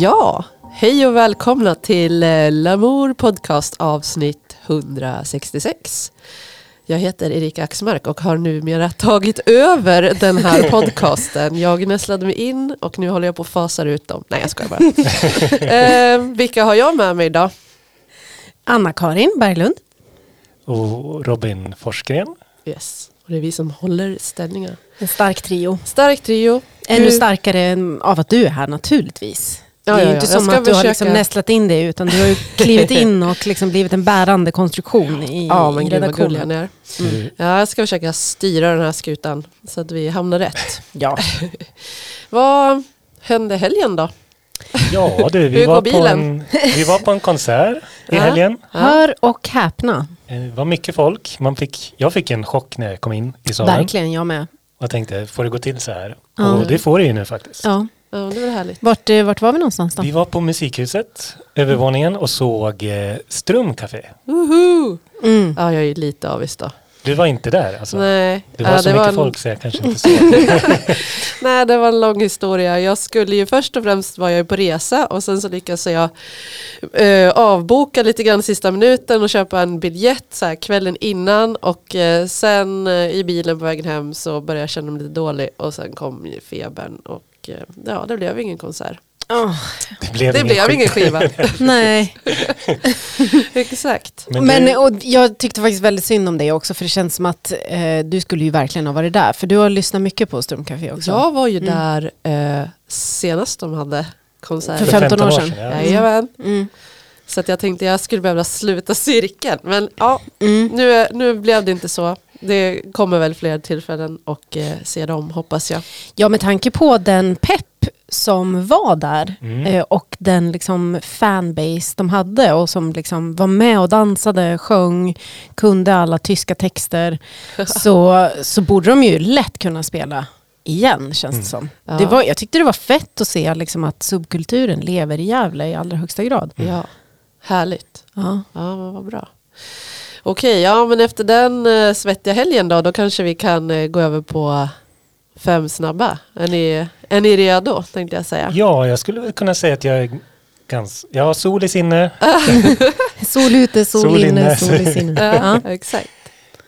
Ja, hej och välkomna till eh, Lamour Podcast avsnitt 166. Jag heter Erika Axmark och har numera tagit över den här podcasten. Jag nästlade mig in och nu håller jag på att fasa ut dem. Nej, jag skojar bara. eh, vilka har jag med mig idag? Anna-Karin Berglund. Och Robin Forsgren. Yes, och det är vi som håller ställningarna. En stark trio. Stark trio. Ännu Du- starkare av att du är här naturligtvis. Ja, det är ju ja. inte Jag som ska att du har försöka- liksom nästlat in dig utan du har ju klivit in och liksom blivit en bärande konstruktion i, Ja, men i gud vad redaktionen. är. Du, Ja, jag ska försöka styra den här skutan så att vi hamnar rätt. Ja. Vad hände helgen då? ja du, vi var, på en, vi var på en konsert i Ja. helgen. Hör och häpna. Eh, Det var mycket folk. Man fick, jag fick en chock när jag kom in i salen. Verkligen, jag med. Och tänkte, får det gå till så här? Ja. Och det får det ju nu faktiskt. Ja. Ja, det var härligt. Vart, eh, vart var vi någonstans då? Vi var på Musikhuset, övervåningen, och såg eh, Strumcafé. Woho! Mm. Ja, jag är lite avis då. Du var inte där alltså? Nej, Det var ja, så det mycket en, folk så jag kanske inte såg. Nej, det var en lång historia. Jag skulle ju först och främst var jag på resa och sen så lyckades jag eh, avboka lite grann sista minuten och köpa en biljett så här, kvällen innan och eh, sen eh, i bilen på vägen hem så började jag känna mig lite dålig och sen kom ju febern och ja, det blev ingen konsert. Åh, Det blev, Det ingen blev ingen skiva. nej. Exakt. Men, Men, och jag tyckte faktiskt väldigt synd om dig också för det känns som att eh, du skulle ju verkligen ha varit där. För du har lyssnat mycket på Strömcafé också. Jag var ju Mm. där eh, senast de hade konsert. För 15 år sedan. ja. Jajamän. Mm. Så att jag tänkte jag skulle behöva sluta cirkeln. Men ja, Mm. nu, nu blev det inte så. Det kommer väl fler tillfällen och eh, se dem hoppas jag. Ja, med tanke på den pepp som var där Mm. eh, och den liksom fanbase de hade och som liksom var med och dansade, sjöng, kunde alla tyska texter så, så borde de ju lätt kunna spela igen känns det som. Ja. Det var, jag tyckte det var fett att se liksom, att subkulturen lever i Gävle i allra högsta grad. Ja, härligt. Ja. Ja, vad bra. Okej, ja men efter den eh, svettiga helgen då, då kanske vi kan eh, gå över på fem snabba. Är ni, är ni redo tänkte jag säga. ja, jag skulle kunna säga att jag är ganska... Jag har sol i sinne. Sol ute, sol, Sol inne, inne. sol i sinne. Ja, Ja. exakt.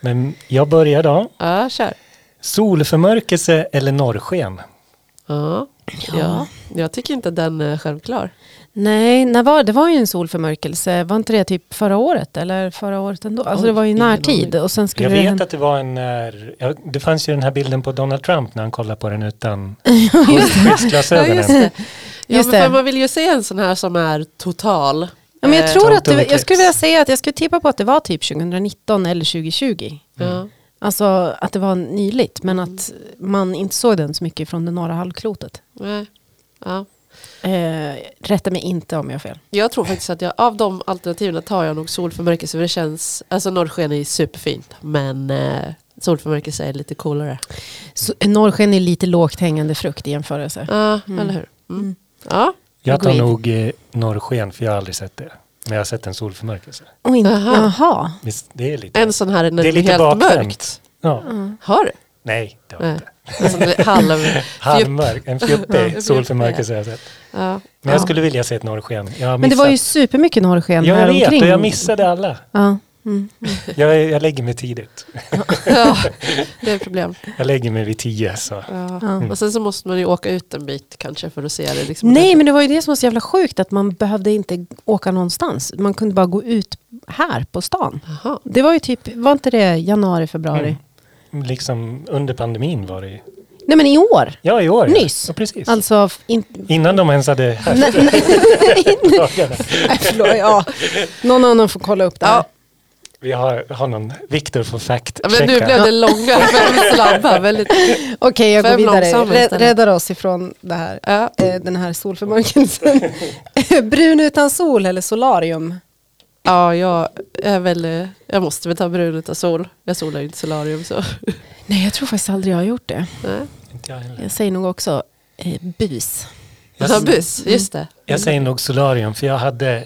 Men jag börjar då. Ja, kör. Solförmörkelse eller norrsken? Ja. Ja. jag tycker inte den är självklar. Nej, när var, det var ju en solförmörkelse. Var inte det typ förra året eller förra året ändå? Alltså det var ju närtid. Och sen skulle Jag det vet hända- att det var en när, ja, det fanns ju den här bilden på Donald Trump när han kollar på den utan Ja, just skyddsglasögonen. det. Ja, men det. man vill ju se en sån här som är total. Ja, men jag Eh, tror att det, jag skulle vilja säga att jag skulle tippa på att det var typ 2019 eller 2020. Ja. Alltså att det var nyligt men att man inte såg den så mycket från det norra halvklotet. Nej. Ja. Eh, rätta mig inte om jag har fel. Jag tror faktiskt att jag, av de alternativen tar jag nog solförmörkelse för det känns, alltså norrsken är superfint men eh, solförmörkelse är lite coolare. Så, norrsken är lite lågt hängande frukt i jämförelse. Ja, Mm. eller hur? Mm. Mm. Ja, Jag tar nog eh, norrsken för jag har aldrig sett det. Men jag har sett en solförmörkelse. Visst, det är lite... en sån här när det är det är lite helt bakvänt. mörkt. Ja. Mm. Har du? Nej, det har Nej. inte. Alltså, halv... Halvmörk, en Ja, fjuppig solförmörkelse har jag sett. Ja. Men jag Ja. skulle vilja se ett norrsken. Men det var ju supermycket norrsken jag vet omkring. och jag missade alla. Ja. Mm. Jag, jag lägger mig tidigt. ja, det är ett problem. Jag lägger mig vid tio så. Ja. Ja. Och sen så måste man ju åka ut en bit kanske för att se det. Liksom Nej, men det var ju det som var så jävla sjukt att man behövde inte åka någonstans. Man kunde bara gå ut här på stan. Jaha. Det var ju typ, var inte det januari, februari? Mm. Liksom under pandemin var det. Nej men i år. Ja, i år. Nyss. Ja, precis. Alltså, in, Innan de ens hade nej, nej, förlåt, ja. Någon annan får kolla upp det här. Ja, Vi har, har någon, Viktor får fact Ja, men nu blev det långa, fem snabba. Väldigt, Okej, jag går vidare. Räddar oss ifrån det här. ja. Eh, Den här solförmörkelsen. Brun utan sol eller solarium? Ja, jag är väl, eh, jag måste väl ta brun utav sol. Jag solar ju inte solarium så. Nej, jag tror faktiskt aldrig jag har gjort det. Nej. Inte jag heller. Jag säger nog också eh, bus. Jag, Ja, bus, just det. jag säger nog solarium för jag hade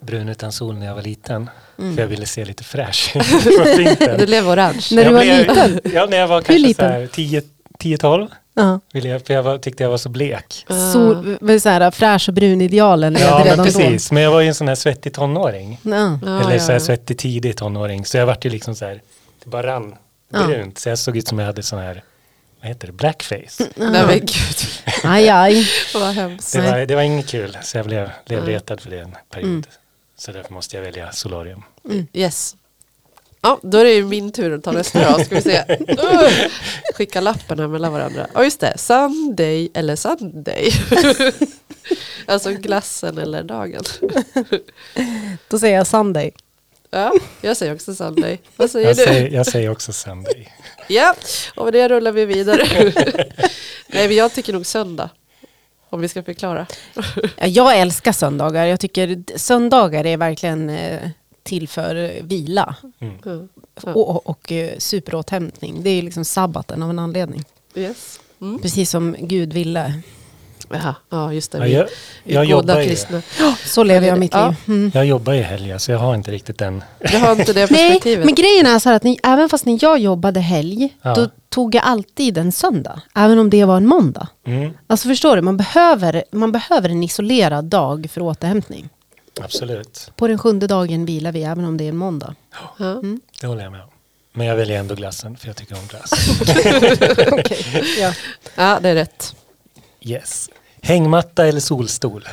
brun utan sol när jag var liten. Mm. För jag ville se lite fräsch ut. Du blev orange. När du Jag var liten? Ja, när jag var kanske liten? så här 10 10-12. Ja. Ville jag, för jag var, tyckte jag var så blek. Ah. Sol, så här, fräsch och brun-idealen Ja, ledde men precis. Men jag var ju en sån här svettig tonåring. då. Ja. Ja, Eller så här ja. svettig tidig tonåring. Så jag vart ju liksom så här, det bara rann Ja. brunt. Så jag såg ut som jag hade sån här, vad heter det, blackface. Nej men gud, Aj, aj. vad hemskt. Det var, det var inget kul. Så jag blev, blev retad för det en period. Mm. Så därför måste jag välja solarium. Yes. Ja, då är det ju min tur att ta nästa då. Ska vi se. Uh, skicka lappen här mellan varandra. Ja, just det. Sunday eller Sunday. alltså glassen eller dagen. Då säger jag Sunday. Ja, jag säger också Sunday. Vad säger Jag du? säger, jag säger också Sunday. Ja, och med det rullar vi vidare. Nej, men jag tycker nog söndag. Om vi ska förklara. Ja, Jag älskar söndagar. Jag tycker söndagar är verkligen till för eh, vila Mm. Mm. Ja. och, och, eh, superåterhämtning. Det är liksom sabbaten av en anledning. Yes. Mm. Precis som Gud ville. Jaha, ja, just det. Ja, Vi, jag, vi jag, goda jobbar ju, kristna. Så lever jag mitt Ja. liv. Mm. jag jobbar i helger så jag har inte riktigt den. Jag har inte det Nej, perspektivet. men grejen är så här att ni, även fast när jag jobbade helg, Ja. då tog jag alltid en söndag. Även om det var en måndag. Mm, Alltså förstår du, man behöver, man behöver en isolerad dag för återhämtning. Absolut, På den sjunde dagen vilar vi även om det är en måndag. Ja. det håller jag med om. Men jag väljer ändå glassen för jag tycker om glass. Okej, ja. ja, det är rätt. Yes. Hängmatta eller solstol?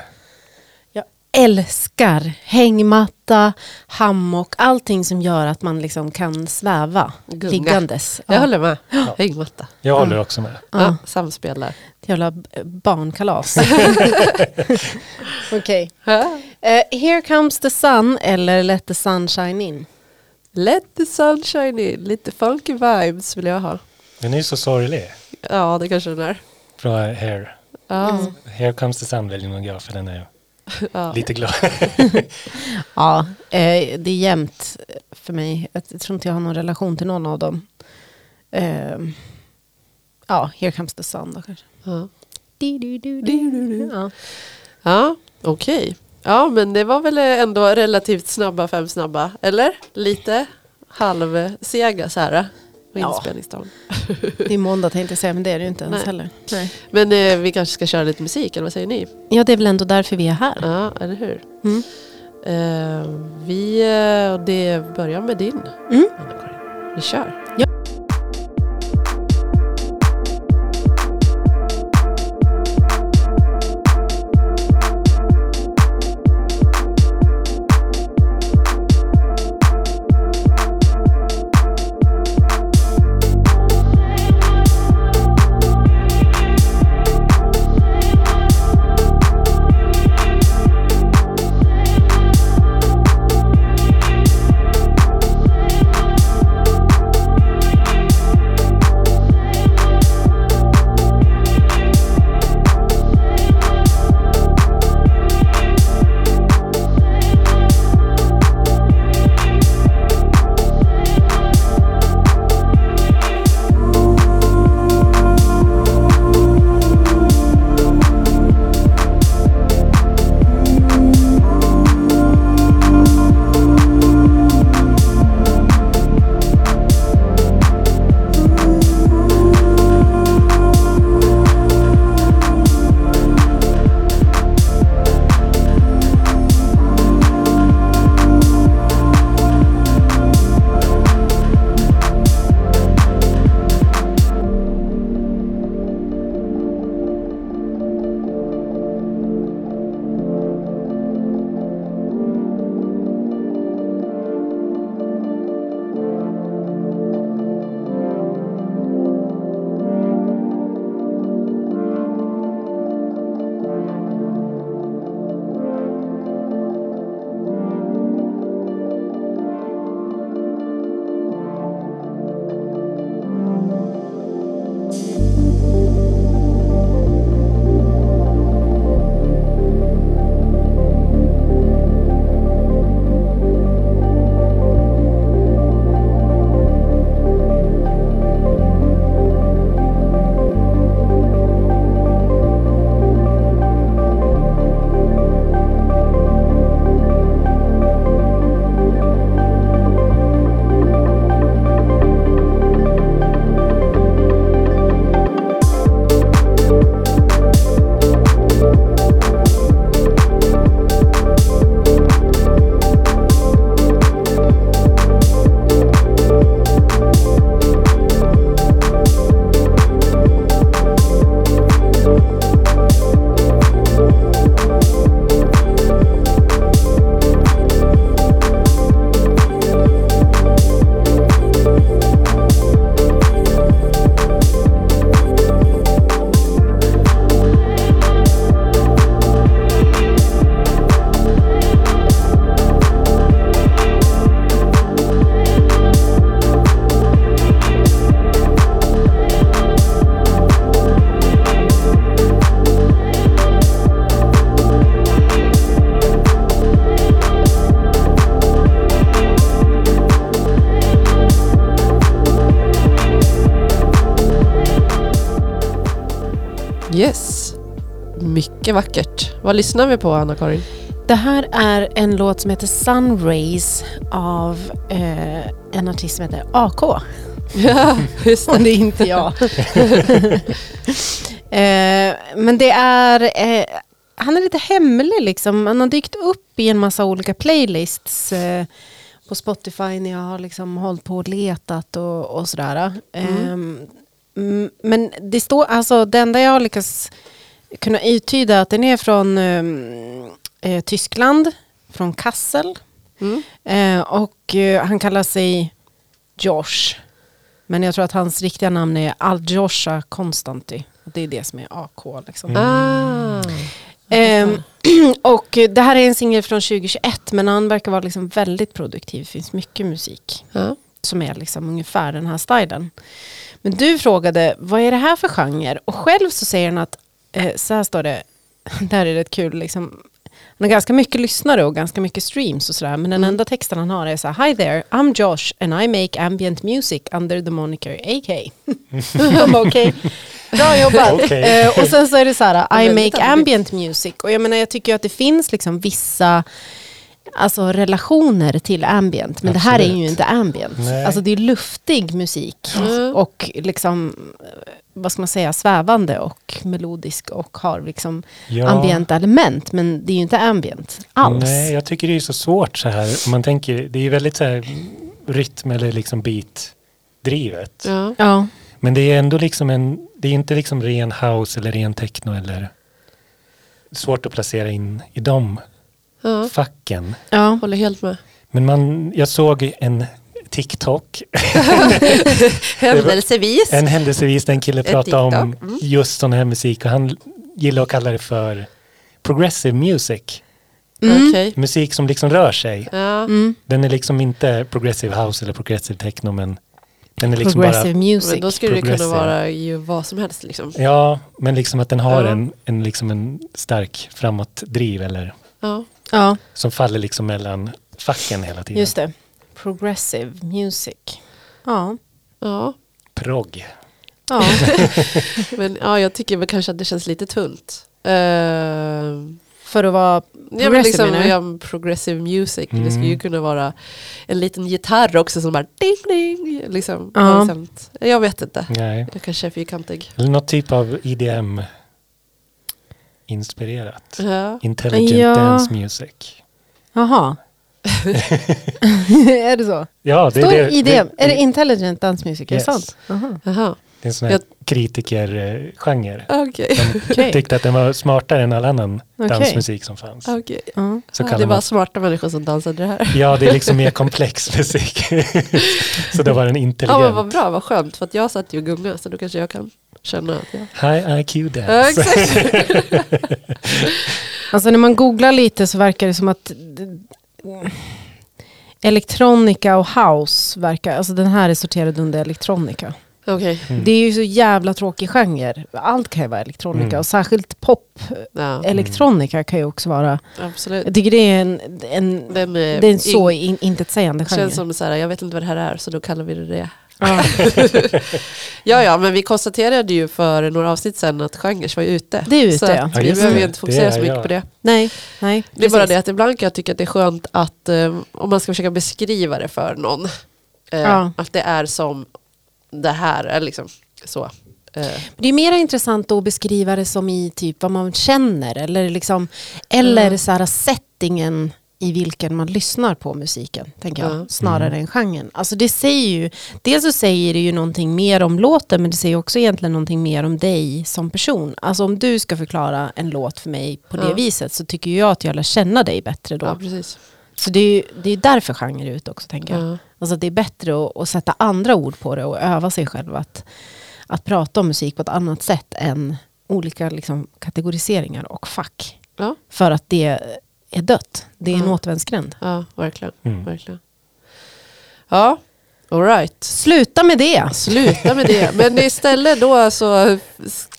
Jag älskar hängmatta, hammock, allting som gör att man liksom kan sväva Gunga. liggandes. Jag Ja, håller med. Hängmatta. Jag håller också med. Ja. Ja. samspel där. Jävla b- barnkalas. Okej. Ja. Eh, here comes the sun eller let the sun shine in. Let the sunshine in. Lite funky vibes vill jag ha. Den är ju så sorglig. Ja, det kanske den är. Bra hair. Ja. Here comes the sun väljer nog jag för den är Ja. lite glad. Ja, eh, det är jämnt för mig. Jag tror inte jag har någon relation till någon av dem. Eh, ja, here comes the sun då kanske. Ja, Du, du, du, Du, du, du. Ja. ja okej. Ja, men det var väl ändå relativt snabba fem snabba. Eller? Lite halvsega så här. På Ja. inspelningsdagen. Det är måndag tänkte jag säga, men det är det ju inte ens Nej. heller. Nej. Men eh, vi kanske ska köra lite musik, eller vad säger ni? Ja, det är väl ändå därför vi är här. Ja, eller hur? Mm. Eh, vi, eh, och det börjar med din, Mm. Anna-Karin. Vi kör. Mycket vackert. Vad lyssnar vi på Anna-Karin? Det här är en låt som heter Sunrays av eh, en artist som heter AK. Ja, just Och det är inte jag. eh, men det är... Eh, han är lite hemlig liksom. Han har dykt upp i en massa olika playlists eh, på Spotify när jag har liksom hållit på och letat och, och sådär. Mm. Mm, men det står, alltså det enda jag har lyckats kunna uttyda att den är från ehm, eh, Tyskland, från Kassel. Mm. Eh, och eh, han kallar sig Josh. Men jag tror att hans riktiga namn är Aljosha Konstanty. Och det är det som är AK. Liksom. Ah. Ehm, och det här är en singel från 2021 men han verkar vara liksom väldigt produktiv. Det finns mycket musik som är liksom ungefär den här stilen. Men du frågade, vad är det här för genre? Och själv så säger han att, eh, så här står det, det här är rätt kul, liksom, han har ganska mycket lyssnare och ganska mycket streams och sådär. Men den enda texten han har är så här, Hi there, I'm Josh and I make ambient music under the moniker AK. Bara, Okej, bra jobbat. Okej. Eh, och sen så är det så här, I make ambient music. Och jag menar, jag tycker ju att det finns liksom vissa alltså, relationer till ambient. Men det här är ju Absolut. inte ambient. Nej. Alltså det är luftig musik. Mm. Och liksom, vad ska man säga, svävande och melodisk och har liksom Ja. ambienta element. Men det är ju inte ambient alls. Nej, jag tycker det är så svårt så här. Om man tänker, det är ju väldigt så här rytm eller liksom beat-drivet. Ja. Ja, Men det är ändå liksom en, det är inte liksom ren house eller ren techno eller svårt att placera in i de ja, facken. ja. håller helt med. Men man, jag såg en TikTok, Händelsevis. en händelsevis där en kille Ett pratade om mm. just sån här musik och han gillar att kalla det för progressive music. Mm. Okej. Musik som liksom rör sig. Ja. Mm. Den är liksom inte progressive house eller progressive techno men den är liksom Progressive bara, music. Men då skulle det kunna vara ju vad som helst liksom. ja men liksom att den har Ja. en, en, liksom en stark framåtdriv eller Ja. Ja, som faller liksom mellan facken hela tiden. just det. Progressive music. Ja. ja. Prog. ja. Men ja, jag tycker väl kanske att det känns lite tunt. Uh, För att vara ja, men progressive liksom, menar du? ja, progressive music. Det Mm. skulle ju kunna vara en liten gitarr också som bara ding ding. Liksom, Ja. Jag vet inte. Nej. Jag kanske är fyrkantig. Eller något typ av IDM inspirerat. Ja. Intelligent Ja. dance music. Jaha. är det så? Ja, det Står är det. i det, är det intelligent dance music? Är det Yes. sant? Aha. Det är en sån här Jag- kritikergenre. okej. Okej. Tyckte att den var smartare än all annan Okej. dansmusik som fanns. Okej. Ja. Så Ja, kallar det var man, smarta människor som dansade det här. ja, det är liksom mer komplex musik. så det var den Ja, intelligent. men vad bra, vad skönt. För att jag satt ju och gungade så då kanske jag kan känna att jag... High IQ Ja, dance. exakt. Alltså när man googlar lite så verkar det som att elektronika och house verkar, alltså den här är sorterad under elektronika. Okej. Mm. Det är ju så jävla tråkig genre. Allt kan ju vara elektronika Mm. och särskilt pop Ja, elektronika kan ju också vara. absolut. Jag tycker det är en, en, Den är, det är en så in, intetsägande genre. känns som så här, jag vet inte vad det här är så då kallar vi det det. Ja. Ja, ja, men vi konstaterade ju för några avsnitt sedan att genres var ju ute. Det är ute, så ja. att Ja, vi just behöver ju inte fokusera Det så är mycket jag. på det. Nej, nej. Det är bara precis. det att ibland kan jag tycka att det är skönt att eh, om man ska försöka beskriva det för någon. Eh, Ja. Att det är som det här, eller liksom så. Eh, Det är mer intressant att beskriva det som i typ vad man känner eller, liksom, eller Mm. så här settingen i vilken man lyssnar på musiken, tänker jag, Ja. snarare Mm. än genren. Alltså det säger ju, dels så säger det ju någonting mer om låten, men det säger också egentligen någonting mer om dig som person. Alltså om du ska förklara en låt för mig på det Ja. viset så tycker jag att jag lär känna dig bättre då. ja, precis. Så det är ju det är därför genre är ute också, tänker jag. Ja. Alltså det är bättre att, att sätta andra ord på det och öva sig själv att, att prata om musik på ett annat sätt än olika liksom, kategoriseringar och fack. Ja. För att det är dött. Det är en Ja. återvändsgränd. ja, verkligen. Mm. verkligen. Ja, alright. Sluta med det! Sluta med det. Men istället då så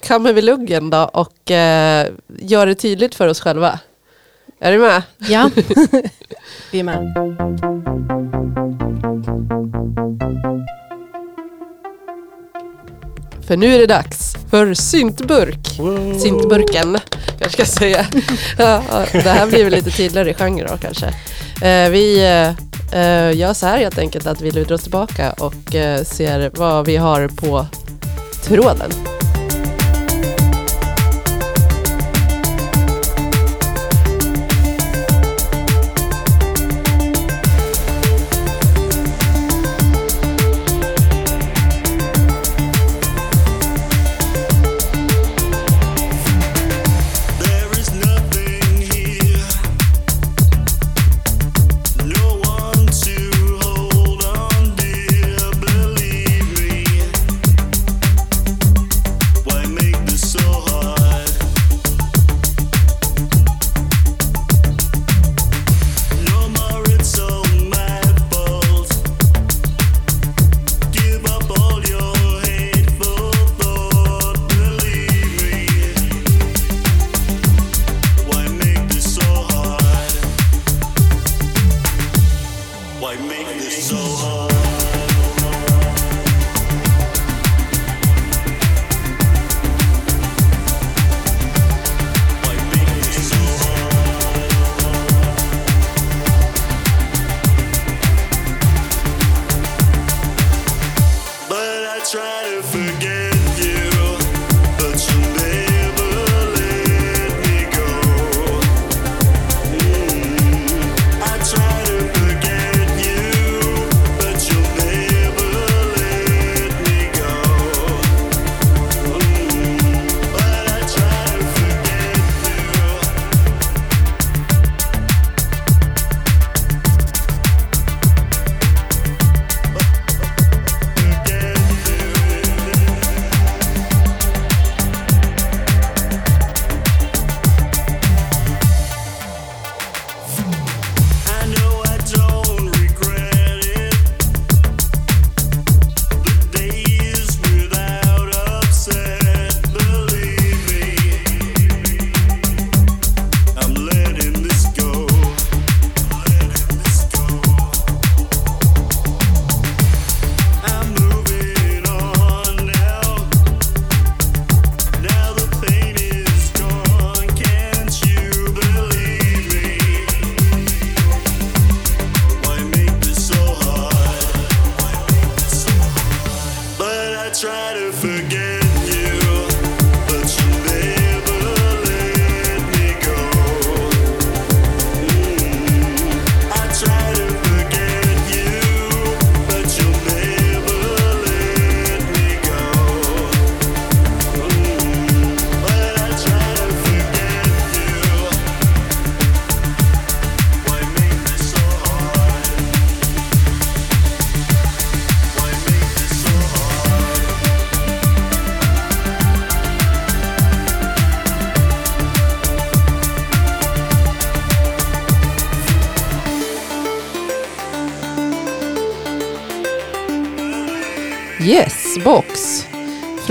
kammer vi luggen då och eh, gör det tydligt för oss själva. Är du med? Ja, vi är med. För nu är det dags för syntburk. Wow. Syntburken, kanske ska säga. ja, det här blir väl lite tydligare genre då kanske. Eh, vi eh, eh, gör så här helt enkelt att vi lutar oss tillbaka och eh, ser vad vi har på tråden.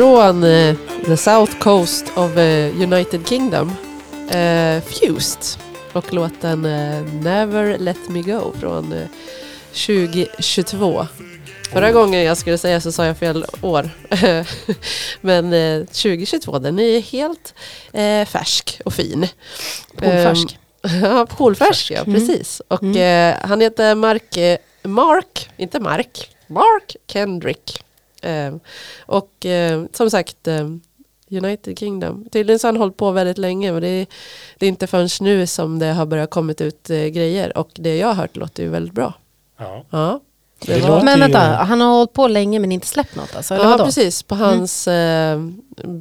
Från eh, the South Coast of eh, United Kingdom. Eh, Fused. Och låten eh, Never Let Me Go från eh, 2022. Förra gången jag skulle säga så sa jag fel år. Men eh, 2022, den är helt eh, färsk och fin. Polfärsk. Ehm, ja, polfärsk ja, Mm. precis. Och eh, han heter Mark, eh, Mark, inte Mark, Mark Kendrick. Ehm, och eh, som sagt, eh, United Kingdom. Tydligen så har han hållit på väldigt länge men det är, det är inte förrän nu som det har börjat kommit ut eh, grejer. Och det jag har hört låter ju väldigt bra. Ja. Ja, Det var- låter Men ju- vänta, han har hållit på länge men inte släppt något alltså? Ja, vadå? precis. På hans eh,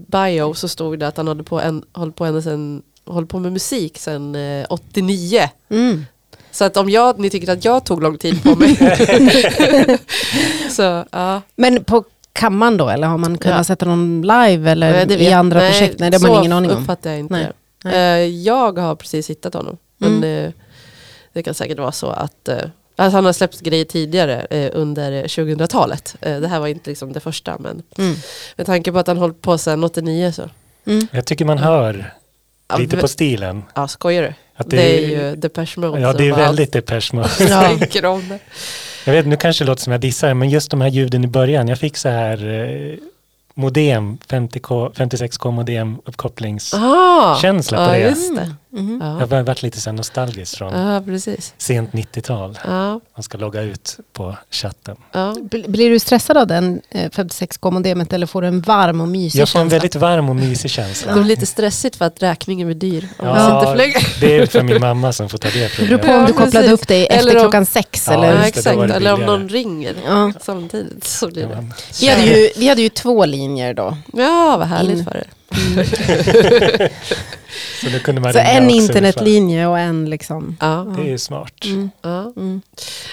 bio så stod det att han håller på, en, håller på, ända sen, håller på med musik sedan eh, 89. Mm. Så att om jag, ni tycker att jag tog lång tid på mig. så ja. Men på kammaren då eller har man kunnat Ja. sätta någon live eller det i vet- andra nej, projekt? Nej det har man så ingen aning om. uppfattar jag inte Nej. det. Nej. Eh, jag har precis hittat honom. Men Mm. eh, det kan säkert vara så att eh, Alltså han har släppt grejer tidigare eh, under 2000-talet. Eh, det här var inte liksom det första men Mm. med tanke på att han hållit på sedan 89 så. Mm. Jag tycker man hör Ja, lite på stilen. Ja, skojar du? Att det, det- är ju Depeche Mode. Ja, det är väldigt Depeche Mode. Jag vet, nu kanske det låter som jag dissar, men just de här ljuden i början, jag fick så här, eh, modem, 50K, 56K modem uppkopplings... Ah, på ja, det. Det. Mhm. Jag Ja. har varit lite så nostalgisk från ja, precis. sent 90-tal. Ja, Man ska logga ut på chatten. ja. Bl- Blir du stressad av den eh, 56K-modemet eller får du en varm och mysig Jag får en känsla? väldigt varm och mysig Det känsla. blir lite stressigt för att räkningen blir dyr. Om man Ja, det är för min mamma som får ta det Det beror på problemet. om du kopplade upp dig efter Eller om- klockan sex eller... det, exakt. det Eller om någon ringer Ja. samtidigt så blir det. Vi, hade ju, vi hade ju två linjer då. Ja, vad härligt In. för er. Så då kunde man Så en internetlinje och en liksom... Ja. Det är ju smart. Mm. Ja. Mm.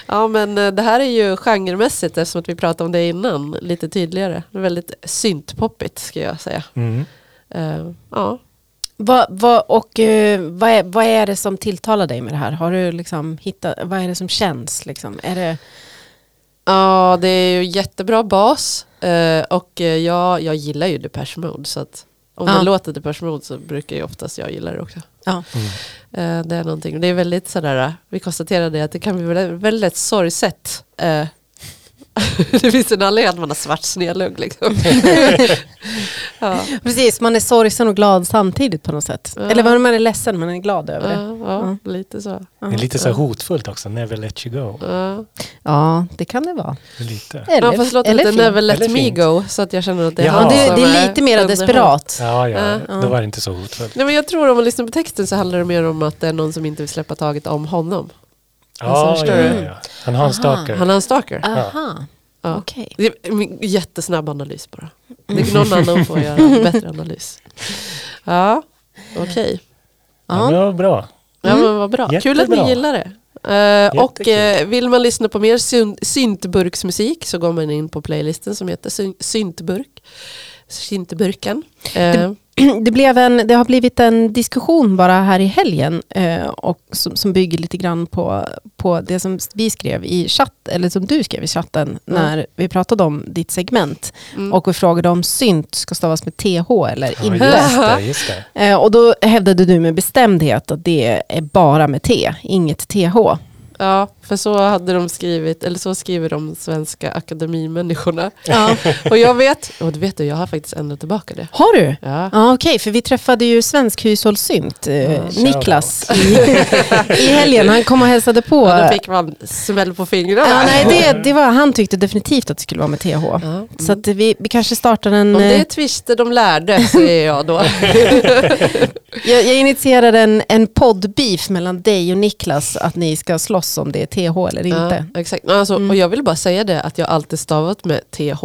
ja, men eh, det här är ju genremässigt eftersom att vi pratade om det innan lite tydligare. Det är väldigt syntpoppigt ska jag säga. Mm. Eh, ja. Vad, vad, och eh, vad, är, vad är det som tilltalar dig med det här? Har du liksom hittat, vad är det som känns? Liksom? Är det, ja, det är ju jättebra bas och jag, jag gillar ju Depeche Mode så att om Ja. det låter Depeche Mode så brukar ju oftast jag gilla det också. ja. Mm. Eh, det är någonting, det är väldigt sådär, vi konstaterade att det kan bli väldigt, väldigt sorgset. Det finns en anledning att man har svart snedlugg liksom. ja, Precis, man är sorgsen och glad samtidigt på något sätt. Ja. Eller man är ledsen, man är glad över det. ja, ja, lite så. Det är lite så hotfullt också, never let you go. Ja. Ja, det kan det vara. Lite. Eller, Ja, fast låter eller lite fint. Never Let Eller Me fint. Go så att jag känner att det är Ja, Ja, det, det är lite mer desperat. Ja, ja, Ja. då var det inte så hotfullt. Nej men jag tror om man lyssnar på texten så handlar det mer om att det är någon som inte vill släppa taget om honom. Ja, Alltså, ja, ja, ja. Han har en stalker. Han har en stalker. Aha, Ja. en jättesnabb analys bara. Det någon annan får göra en bättre analys. Ja, okej. Ja, men det var bra. Ja men vad bra. Kul att Jättebra. ni gillar det. Eh, och eh, vill man lyssna på mer syn- syntburksmusik så går man in på playlisten som heter syn- syntburk. Syntburken. Eh, Det, blev en, det har blivit en diskussion bara här i helgen eh, och som, som bygger lite grann på, på det som vi skrev i chatt, eller som du skrev i chatten när vi pratade om ditt segment. mm. Och vi frågade om synt ska stavas med TH eller Ja, inte. just det, just det. Eh, och då hävdade du med bestämdhet att det är bara med T, inget TH. Ja, för så hade de skrivit, eller så skriver de svenska akademimänniskorna. Ja. Och jag vet, och du vet du, jag har faktiskt ändrat tillbaka det. Har du? Ja. Ja, Okej, för vi träffade ju Svensk Hushållssynt, eh, Ja, Niklas, i, i helgen. Han kom och hälsade på. Och då fick man smäll på fingrarna. Ja, nej, det, det var, han tyckte definitivt att det skulle vara med TH. Ja, mm. Så att vi, vi kanske startar en... Om det eh, är twister de lärde, säger jag då. jag, jag initierar en, en poddbeef mellan dig och Niklas att ni ska slåss om det TH eller inte. Ja, exakt. Alltså, Mm. Och jag vill bara säga det att jag alltid stavat med TH.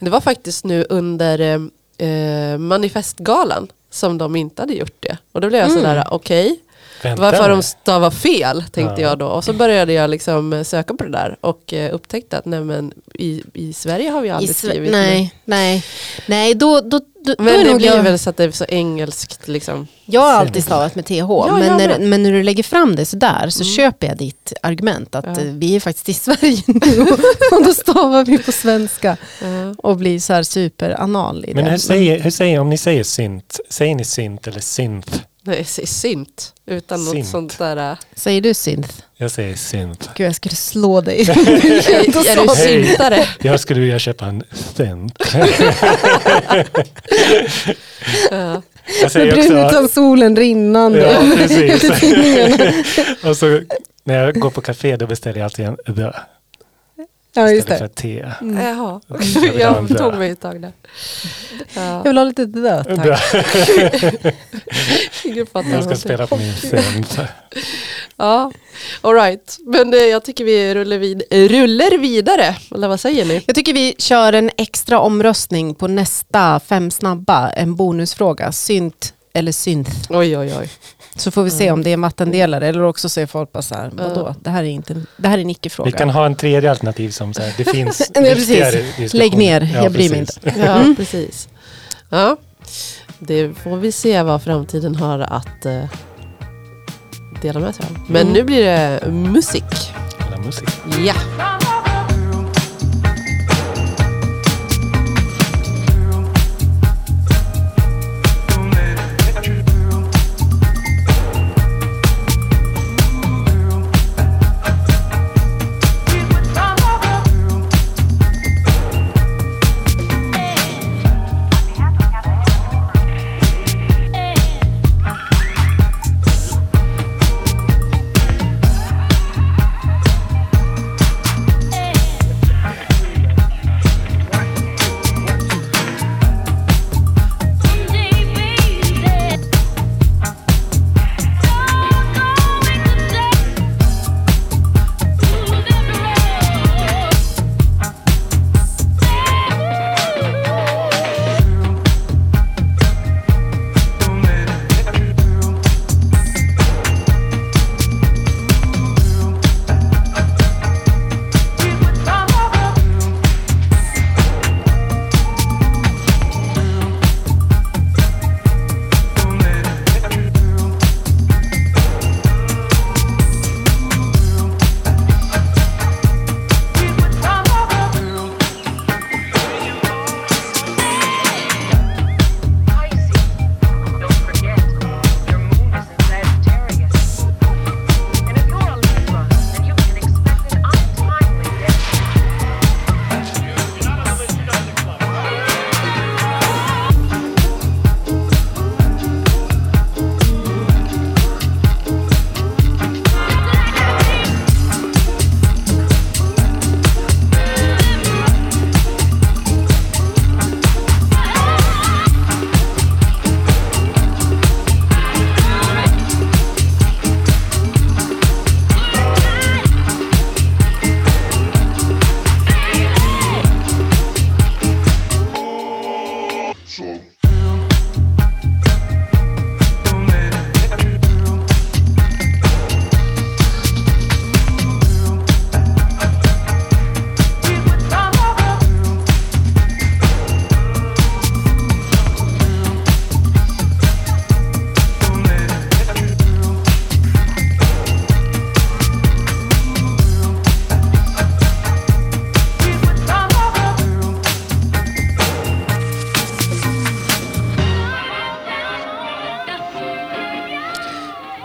Det var faktiskt nu under eh, eh, manifestgalan som de inte hade gjort det. Och då blev jag Mm. sådär, okej, Vänta varför har de stavat fel? Tänkte Ja. jag då. Och så började jag liksom eh, söka på det där och eh, upptäckte att nej, men, i, i Sverige har vi I aldrig Sve- skrivit nej, nej, nej, då, då, då, då Men är det blir jag, väl så att det är så engelskt liksom. jag har alltid stavat med TH, Ja, men, när, med. men när du lägger fram det sådär så Mm. köper jag ditt argument att Ja. eh, vi är faktiskt i Sverige nu och då stavar vi på svenska Ja. och blir så här superanal i Men det. hur säger, hur säger, om ni säger synt, säger ni synt eller synth? Nej, säger synt. Utan något Synt. sånt där. äh, Säger du synth? Jag säger synth. Gud jag skulle slå dig. Är, du syntare? Jag skulle vilja köpa en synth. Ja. Jag säger Brun också, utan solen rinnande. ja precis. Och så när jag går på café då beställer jag alltid en the Ja just istället för det. te. Jaha, Jag en jag tog mig ett tag där. Ja. Jag vill ha lite död tack. Jag ska spela på min synth. Ja, alright. Men eh, jag tycker vi rullar, vid rullar vidare. Eller vad säger ni? Jag tycker vi kör en extra omröstning på nästa fem snabba, en bonusfråga. Synt eller synth. Oj, oj, oj. Så får vi se om det är en vattendelare eller också säger folk bara så här, vadå, det här är, inte, det här är en icke-fråga. Vi kan ha en tredje alternativ som så här, det finns viktigare diskussioner. Lägg ner, jag bryr mig precis. Ja, precis. Ja, det får vi se vad framtiden har att eh, dela med sig av. Men Mm. nu blir det musik. Alla musik. Ja.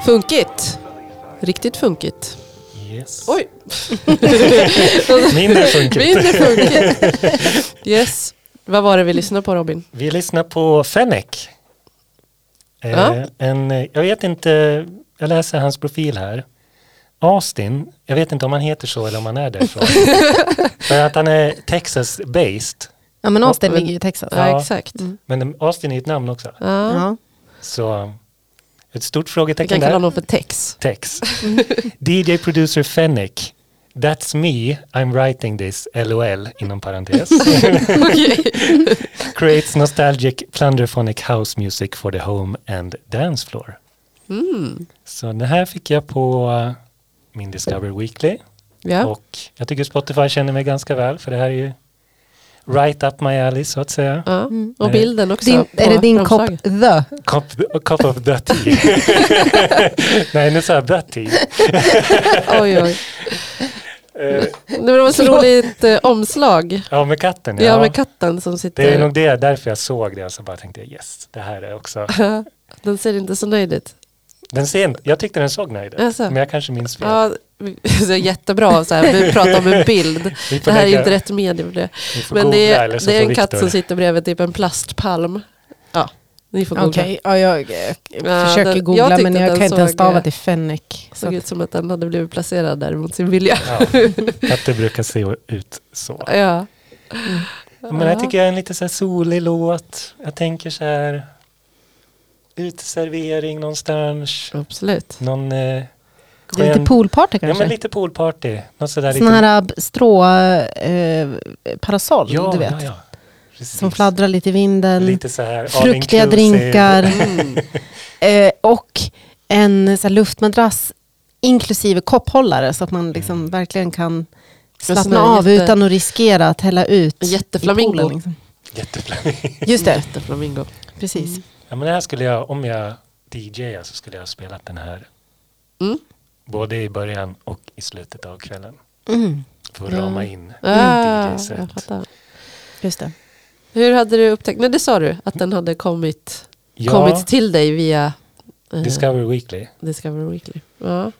Funkigt. Riktigt funkigt. Yes. Oj! Mindre funkigt. Mindre funkigt. Yes. Vad var det vi lyssnade på Robin? Vi lyssnar på Fennec. Eh, Ja. en, jag vet inte, jag läser hans profil här. Austin, jag vet inte om han heter så eller om han är därifrån. För att han är Texas-based. Ja men Austin ligger ju i Texas. Ja, Ja. exakt. Men Austin är ett namn också. Ja. Så ett stort Vi frågetecken kan kalla där. honom för Tex. Tex. DJ producer Fennec. That's me, I'm writing this, LOL, inom parentes. Creates nostalgic plunderphonic house music for the home and dance floor. Mm. Så den här fick jag på uh, min Discover Weekly. Ja. Och jag tycker Spotify känner mig ganska väl för det här är ju right up my alley så att säga. ja. Mm. Och bilden också. Din, är det din kopp the? Cup, a cup of the tea. Nej, nu sa jag the tea. Oj, oj. Eh, det var så roligt eh, omslag. ja, med katten. Ja, med katten som sitter. Det är nog det, därför jag såg det och så bara tänkte jag yes, det här är också. Den ser inte så nöjd ut. Den ser, jag tyckte den såg nöjd ut, Jaså? men jag kanske minns fel. Ja, det är jättebra. Så här, vi pratar om en bild. Det här är ju inte rätt medium det. Men det är, så det är en katt som sitter bredvid typ en plastpalm. Ja, ni får googla. Okej, ja, jag eh, försöker den- googla jag men jag kan inte ens stava till Fennec. Så Såg att, ut som att den hade blivit placerad där mot sin vilja. Ja, katter brukar se ut så. Ja. Men jag tycker jag är en lite så här solig låt. Jag tänker så här uteservering någonstans. Absolut. Någon eh, det lite poolparty Ja kanske? men lite poolparty. Något sådär lite... här ab- strå eh, parasoll, ja, du vet. Ja, ja. Precis. Som fladdrar lite i vinden. Lite så här fruktiga drinkar. Mm. Eh, och en så här, luftmadrass inklusive kopphållare så att man liksom Mm. verkligen kan slappna av jätte- utan att riskera att hälla ut En i jätteflamingo. poolen, Liksom. Jätteflammig. Just det, Jätteflamingo. precis. Ja men det här skulle jag, om jag DJar så skulle jag ha spelat den här. Mm. Både i början och i slutet av kvällen. Mm, För att Ja. rama in Ah, DJ-set. just det. Hur hade du upptäckt, nej det sa du, att den hade kommit, Ja, kommit till dig via eh, Discover Weekly. Discovery Weekly. Ja,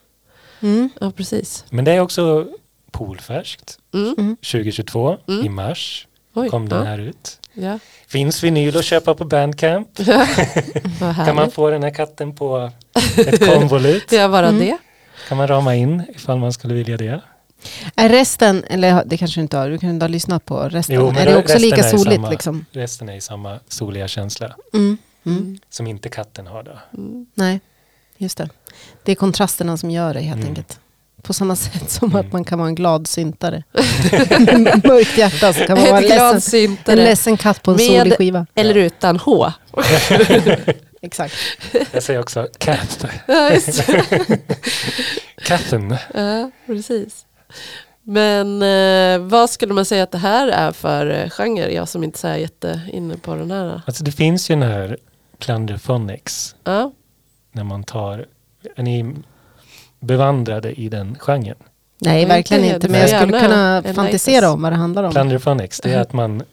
Mm. ja precis. Men det är också poolfärskt. Mm. Mm. 2022 Mm. i mars Oj, kom den ja, här ut. Ja. Finns vinyl att köpa på Bandcamp. Kan man få den här katten på ett konvolut. Ja, bara Mm. det. Kan man rama in ifall man skulle vilja det. Är resten, eller det kanske du inte har, du kan inte ha lyssnat på resten. Jo, men är det också lika är soligt samma. liksom? Resten är i samma soliga känsla Mm. Mm. Mm. som inte katten har då. Mm. Nej, just det. Det är kontrasterna som gör det helt Mm. enkelt. På samma sätt som Mm. att man kan vara en glad syntare. Med mörkt hjärta så kan man vara ledsen, en ledsen katt på en Med- solig skiva. Eller utan H. Exakt. Jag säger också cat. Ja, just det. Katten. ja, precis. Men eh, vad skulle man säga att det här är för eh, genre? Jag som inte är jätte inne på den här. Alltså det finns ju den här Plunderphonics. Ja, När man tar, är ni bevandrade i den genren? Nej, Inte verkligen inte. Du Men jag skulle kunna fantisera om vad det handlar om. Plunderphonics, det är Mhm. att man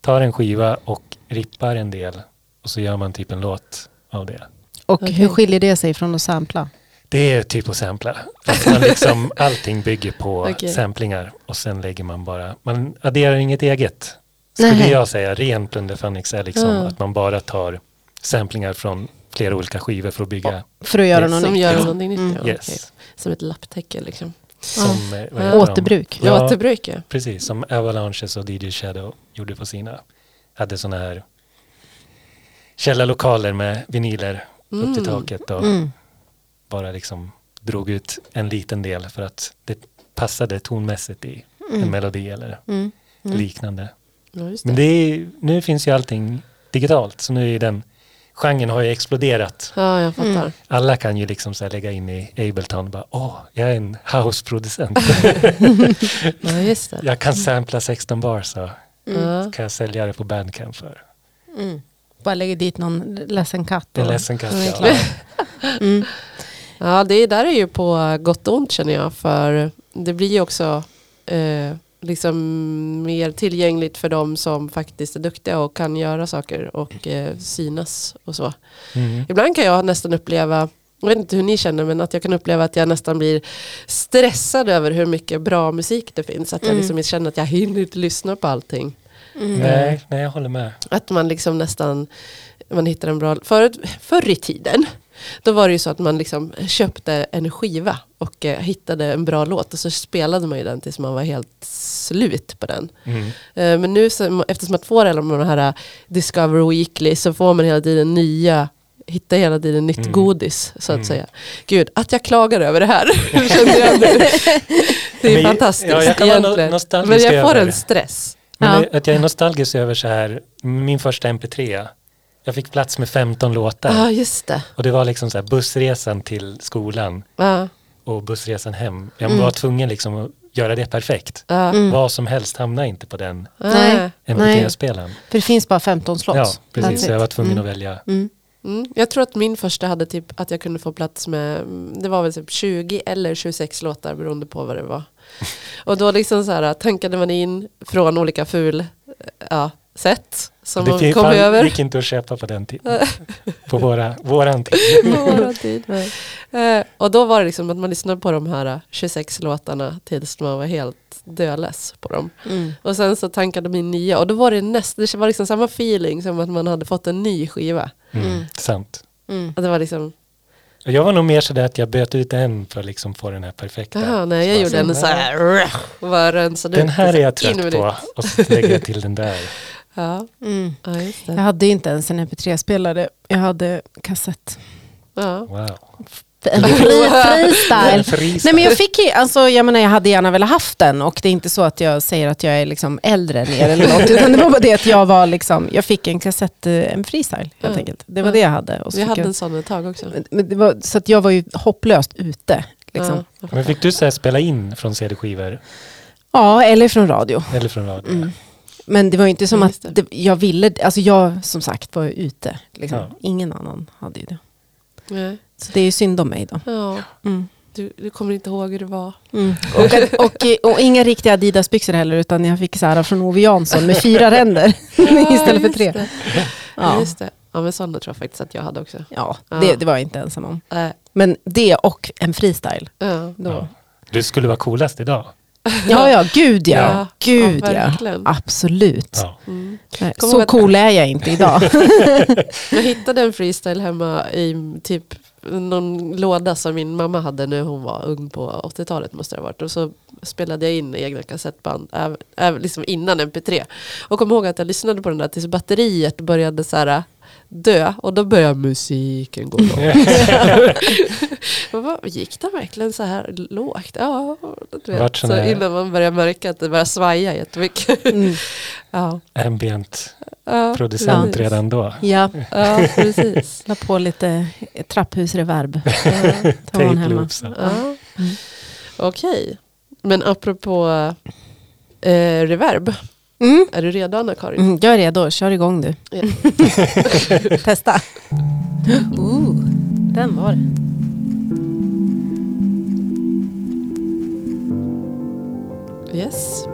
tar en skiva och rippar en del och så gör man typ en låt av det. Och Okej. hur skiljer det sig från att sampla? Det är typ att sampla. Att man liksom, allting bygger på Okej. samplingar och sen lägger man bara, man adderar inget eget. Skulle Nej. jag säga, ren Plunderphonics är liksom Ah. att man bara tar samplingar från flera olika skivor för att bygga. För att göra Yes. något som nytt. någonting nytt. Mm. Yes. Som ett lapptäcke liksom. Som, eh, vad Ja. de? Återbruk. Ja. Återbruk ja. Precis, som Avalanches och DJ Shadow gjorde på sina. Hade sådana här källarlokaler med vinyler upp till taket och Mm. bara liksom drog ut en liten del för att det passade tonmässigt i en Mm. melodi eller Mm. Mm. liknande. ja det. Men det är, nu finns ju allting digitalt så nu är den genren har ju exploderat. Ja, jag fattar. Mm. Alla kan ju liksom så lägga in i Ableton och bara åh, jag är en houseproducent. Ja, just det. jag kan sampla 16 bar så kan jag sälja det på Bandcamp för Mm. Bara lägger dit någon ledsen katt. en ledsen katt. Ja. Mm. Ja, det där är ju på gott och ont känner jag. För det blir ju också eh, liksom mer tillgängligt för de som faktiskt är duktiga och kan göra saker och eh, synas och så. Mm. Ibland kan jag nästan uppleva jag vet inte hur ni känner men att jag kan uppleva att jag nästan blir stressad över hur mycket bra musik det finns. Att jag Mm. liksom känner att jag hinner inte lyssna på allting. Nej, nej, jag håller med. Att man liksom nästan man hittar en bra... Förut, förr i tiden då var det ju så att man liksom köpte en skiva och eh, hittade en bra låt och så spelade man ju den tills man var helt slut på den. Mm. Eh, men nu så, eftersom man får alla de här eh, Discover Weekly så får man hela tiden nya Hitta hela tiden nytt Mm. godis så att Mm. säga. Gud, att jag klagar över det här. kände jag nu. Det är Men- fantastiskt ja, jag egentligen. Men jag får en det. stress. Men Ja. att jag är nostalgisk över så här, min första MP3. Jag fick plats med 15 låtar. Ja, just det. Och det var liksom så här bussresan till skolan Ja, och bussresan hem. Jag Mm. var tvungen liksom att göra det perfekt. ja. Mm. Vad som helst hamnade inte på den Nej. MP3-spelaren. För det finns bara 15 slott. Ja, precis. Så jag var tvungen Mm. att välja. Mm. Mm. Jag tror att min första hade typ att jag kunde få plats med, det var väl typ 20 eller 26 låtar beroende på vad det var. Och då liksom så här tankade man in från olika ful ja, sätt som det man fin- kom fan, över. gick inte att köpa på den tiden. på våra, våran tid. Våran tid. Eh, och då var det liksom att man lyssnade på de här eh, 26 låtarna tills man var helt döless på dem. Mm. Och sen så tankade min nya och då var det nästan, det var liksom samma feeling som att man hade fått en ny skiva. Mm, Mm. Sant. Mm. Och det var liksom, Jag var nog mer sådär att jag böt ut en för att liksom få den här perfekta. jaha, nej jag Så gjorde en så här, och bara rensade Den här är jag trött på och så lägger jag till den där. Ja, Mm. ja just Jag hade inte ens en mp3-spelare. Jag hade kassett. Ja. Wow. En fri, freestyle. Freestyle. Nej men jag fick ju, alltså jag menar jag hade gärna velat haft den och det är inte så att jag säger att jag är liksom äldre än er eller något utan det var bara det att jag var liksom, jag fick en kassett, eh, en freestyle helt Ja. enkelt. Det var Ja. det jag hade. Och så Vi hade jag, en sån ett tag också. men det var, så att jag var ju hopplöst ute. Liksom. Ja. Men fick du så här spela in från CD-skivor Ja, eller från radio. eller från radio? Mm. Men det var ju inte som att det. det, jag ville, alltså jag som sagt var ute. Liksom. Ja. Ingen annan hade ju det. Nej. Så det är ju synd om mig då. Ja, Mm. du, du kommer inte ihåg hur det var. Mm. Och, och, och, inga riktiga Adidas-byxor heller utan jag fick så här från Ove Jansson med fyra ränder istället för tre. det. Ja, Ja. Just det. Ja men sådana tror jag faktiskt att jag hade också. ja Ja. det, det var jag inte ensam om. Äh, Men det och en freestyle. ja. Då. Ja. Du skulle vara coolast idag. Ja, ja, gud ja. Ja, Gud ja, ja. Absolut. Ja. Mm. Så cool är jag inte idag. Jag hittade en freestyle hemma i typ någon låda som min mamma hade när hon var ung på 80-talet måste det ha varit. Och så spelade jag in egna kassettband, äv, äv, liksom innan MP3. Och kom ihåg att jag lyssnade på den där tills batteriet började så här dö och då började musiken gå vad, gick det verkligen så här lågt? Ja, du vet, så innan man börjar märka att det börjar svaja jättemycket. Mm. Ja, Ambient ja, producent precis. redan då. Ja, Ja, precis. la på lite trapphusreverb. Ja. Tape loops. Ja. Okej, men apropå eh, reverb, Mm. är du redo Anna-Karin? Mm, jag är redo, kör igång du. Ja. Testa. Ooh, den var det. Yes.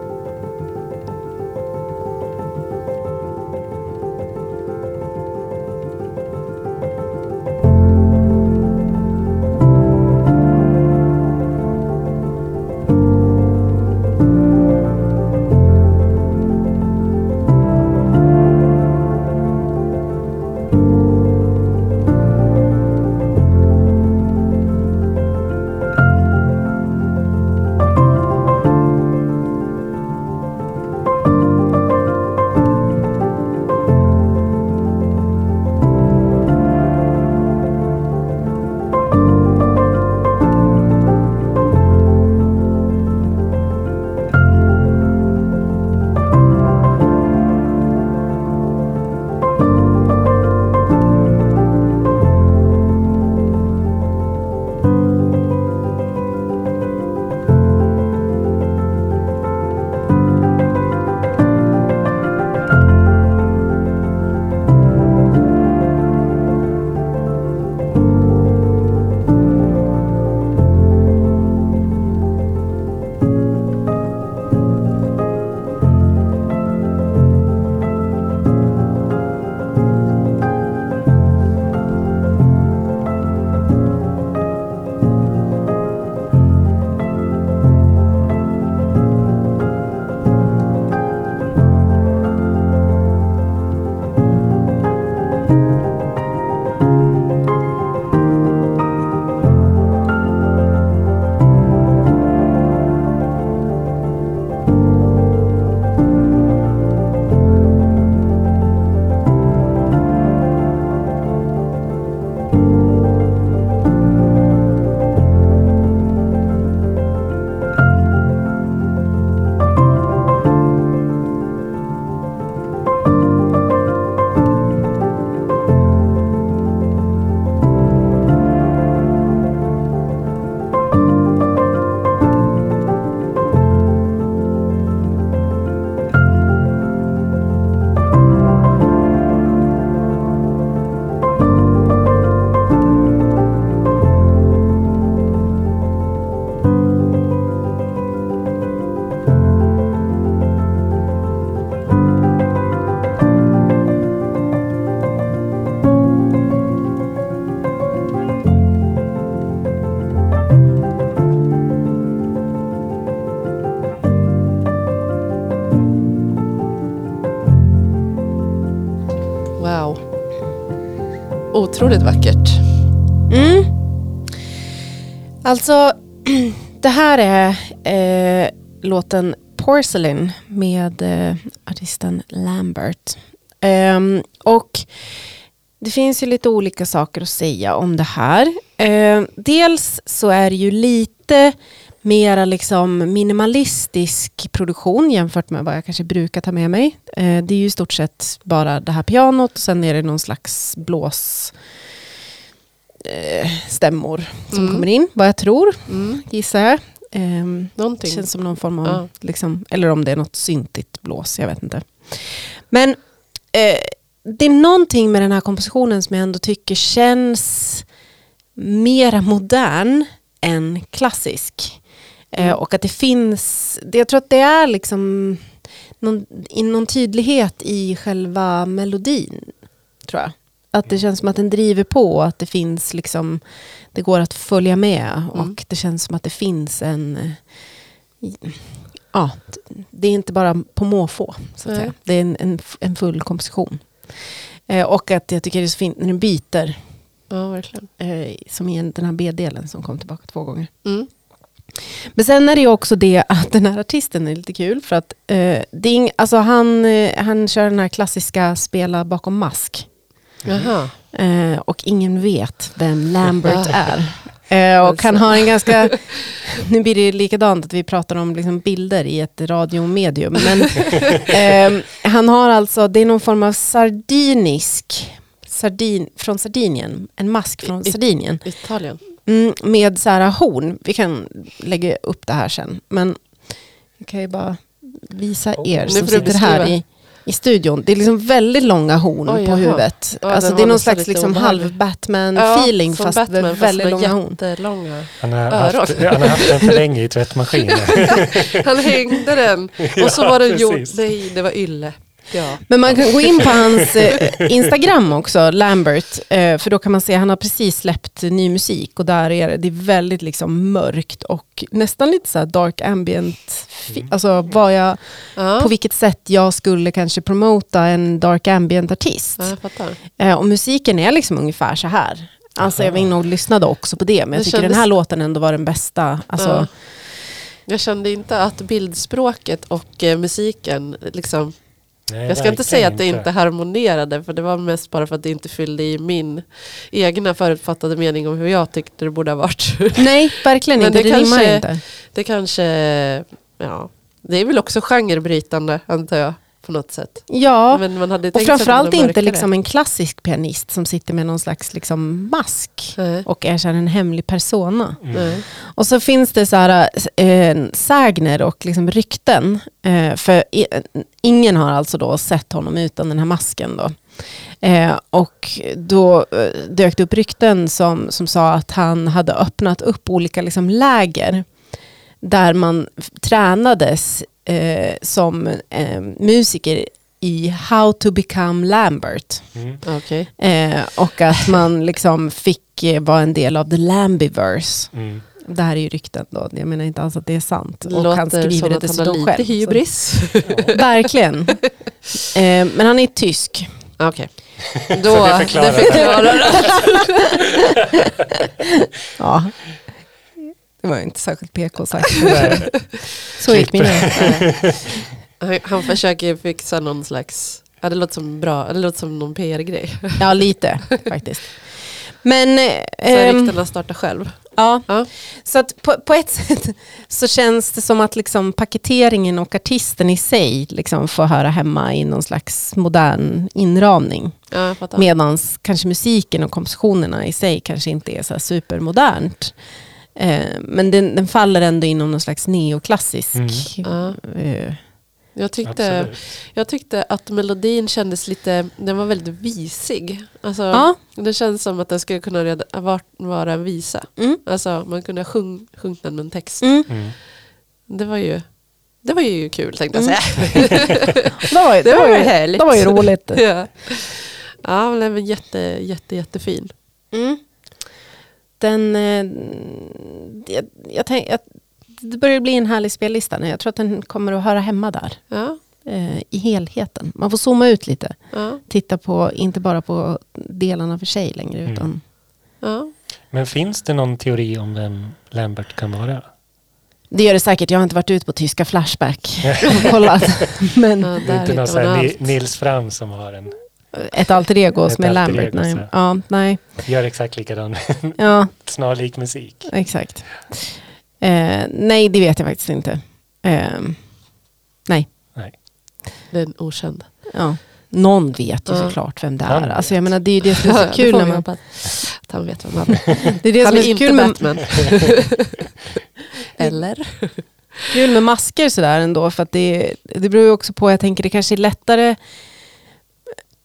Otroligt vackert. Mm. Alltså, det här är eh, låten Porcelain med eh, artisten Lambert. Ehm, och det finns ju lite olika saker att säga om det här. Ehm, dels så är det ju lite mera liksom minimalistisk produktion jämfört med vad jag kanske brukar ta med mig. Eh, det är ju i stort sett bara det här pianot och sen är det någon slags blås eh, stämmor som Mm. kommer in, vad jag tror, Mm. gissar jag. Ehm, Någonting. känns som någon form av, Ja. liksom, eller om det är något syntigt blås, jag vet inte. Men eh, det är någonting med den här kompositionen som jag ändå tycker känns mera modern än klassisk. Eh, och att det finns, det, jag tror att det är liksom någon, någon tydlighet i själva melodin, tror jag. Att det känns som att den driver på, att det finns liksom, det går att följa med och det känns som att det finns en, ja, det är inte bara på måfå, så att säga. Det är en, en, en full komposition. Eh, och att jag tycker det är så fint när den byter, Ja, verkligen. eh, som i en- den här B-delen som kom tillbaka två gånger. Mm. Men sen är det ju också det att den här artisten är lite kul för att eh, det ing, alltså han, eh, han kör den här klassiska spela bakom mask. Jaha. Eh, och ingen vet vem Lambert är. Eh, och han har en ganska, nu blir det likadant att vi pratar om liksom bilder i ett radiomedium. Men eh, han har alltså, det är någon form av sardinisk, sardin, från Sardinien, en mask från Sardinien. Italien. Mm, med så här horn. Vi kan lägga upp det här sen. Men jag kan ju bara visa Oh. er Nu som sitter här i, i studion. Det är liksom väldigt långa horn Oj, på jaha. huvudet. Ja, alltså det är någon slags liksom obehaglig. halv Batman-feeling som fast Batman, med fast väldigt med långa horn. jättelånga. Han har, haft, han har haft den för länge i tvättmaskinen. Han hängde den och så Ja, var den gjord. Nej, det var ylle. Ja. Men man kan gå in på hans eh, Instagram också, Lambert, eh, för då kan man se, han har precis släppt ny musik och där är det, det är väldigt liksom mörkt och nästan lite så dark ambient, fi- alltså vad jag, Ja. på vilket sätt jag skulle kanske promota en dark ambient artist. ja. Eh, och musiken är liksom ungefär så här. Alltså jag var inne och lyssnade också på det, men jag Det tycker den kändes- här låten ändå var den bästa. Alltså, Ja. Jag kände inte att bildspråket och musiken liksom Nej, Jag ska inte säga att det inte harmonerade för det var mest bara för att det inte fyllde i min egna förutfattade mening om hur jag tyckte det borde ha varit. Nej, verkligen Men inte. Det, det kanske- inte. Det kanske, ja, det är väl också genrebrytande antar jag på något sätt. Ja, och framförallt inte liksom en klassisk pianist som sitter med någon slags liksom mask Nej. och är så en hemlig persona. Nej. Och så finns det så här, eh, sägner och liksom rykten. Eh, för i, ingen har alltså då sett honom utan den här masken. Då. Eh, och då eh, dök det upp rykten som, som sa att han hade öppnat upp olika liksom, läger där man tränades eh, som eh, musiker i How to become Lambert. Mm. Okej. Eh, och att man liksom fick eh, vara en del av the Lambiverse. Mm. Det här är ju rykten då, jag menar inte alls att det är sant. Det och han skriver det att han har dessutom lite själv. hybris. Så, verkligen. Eh, men han är tysk. Okej. Så Då, det det förklarar förklarar det. det. Ja. Det var inte särskilt PK sagt. Så gick mina. Han- Han försöker fixa någon slags, ja, det låter som bra, det låter som någon PR-grej. Ja, lite faktiskt. Men... eh, Så ehm, ryktena startar själv. Ja, Ja. så att på, på ett sätt så känns det som att liksom paketeringen och artisten i sig liksom får höra hemma i någon slags modern inramning. Ja. Medan kanske musiken och kompositionerna i sig kanske inte är så här supermodernt. Eh, men den, den faller ändå inom någon slags neoklassisk. Mm. Eh, Jag tyckte, Absolut. jag tyckte att melodin kändes lite, den var väldigt visig. Alltså, Ja. Det känns som att den skulle kunna reda, vara, en visa. mm, Alltså man kunde ha sjung, sjungit den med en text. mm. Mm. Det var ju det var ju kul tänkte jag Mm. säga. Det var, ju- Det det var ju härligt. Det var ju roligt. ja, ja men den var jätte, jätte, jättefin. Mm. Den, eh, jag, jag tänk, jag, det börjar bli en härlig spellista nu. Jag tror att den kommer att höra hemma där. Ja, eh, i helheten. Man får zooma ut lite. Ja, Titta på, inte bara på delarna för sig längre, Mm. utan ja. Men finns det någon teori om vem Lambert kan vara? det gör det säkert. Jag har inte varit ute på tyska Flashback och kollat. Men ja Det är inte någon. Nils Fram som har en, ett alter ego Ett som är Lambert. ego, Nej. så. Ja, nej, gör exakt likadan, ja, snarlik musik. exakt. Eh, nej, det vet jag faktiskt inte. Eh, nej, Den okända. ja. Någon vet ju Ja. såklart vem det Han är. Alltså, jag menar, det är ju det som är så kul när man... Att han vet vem han är. Det är det Han som är är kul med, Batman. Eller? kul med masker sådär ändå. För att det, det beror ju också på, jag tänker det kanske är lättare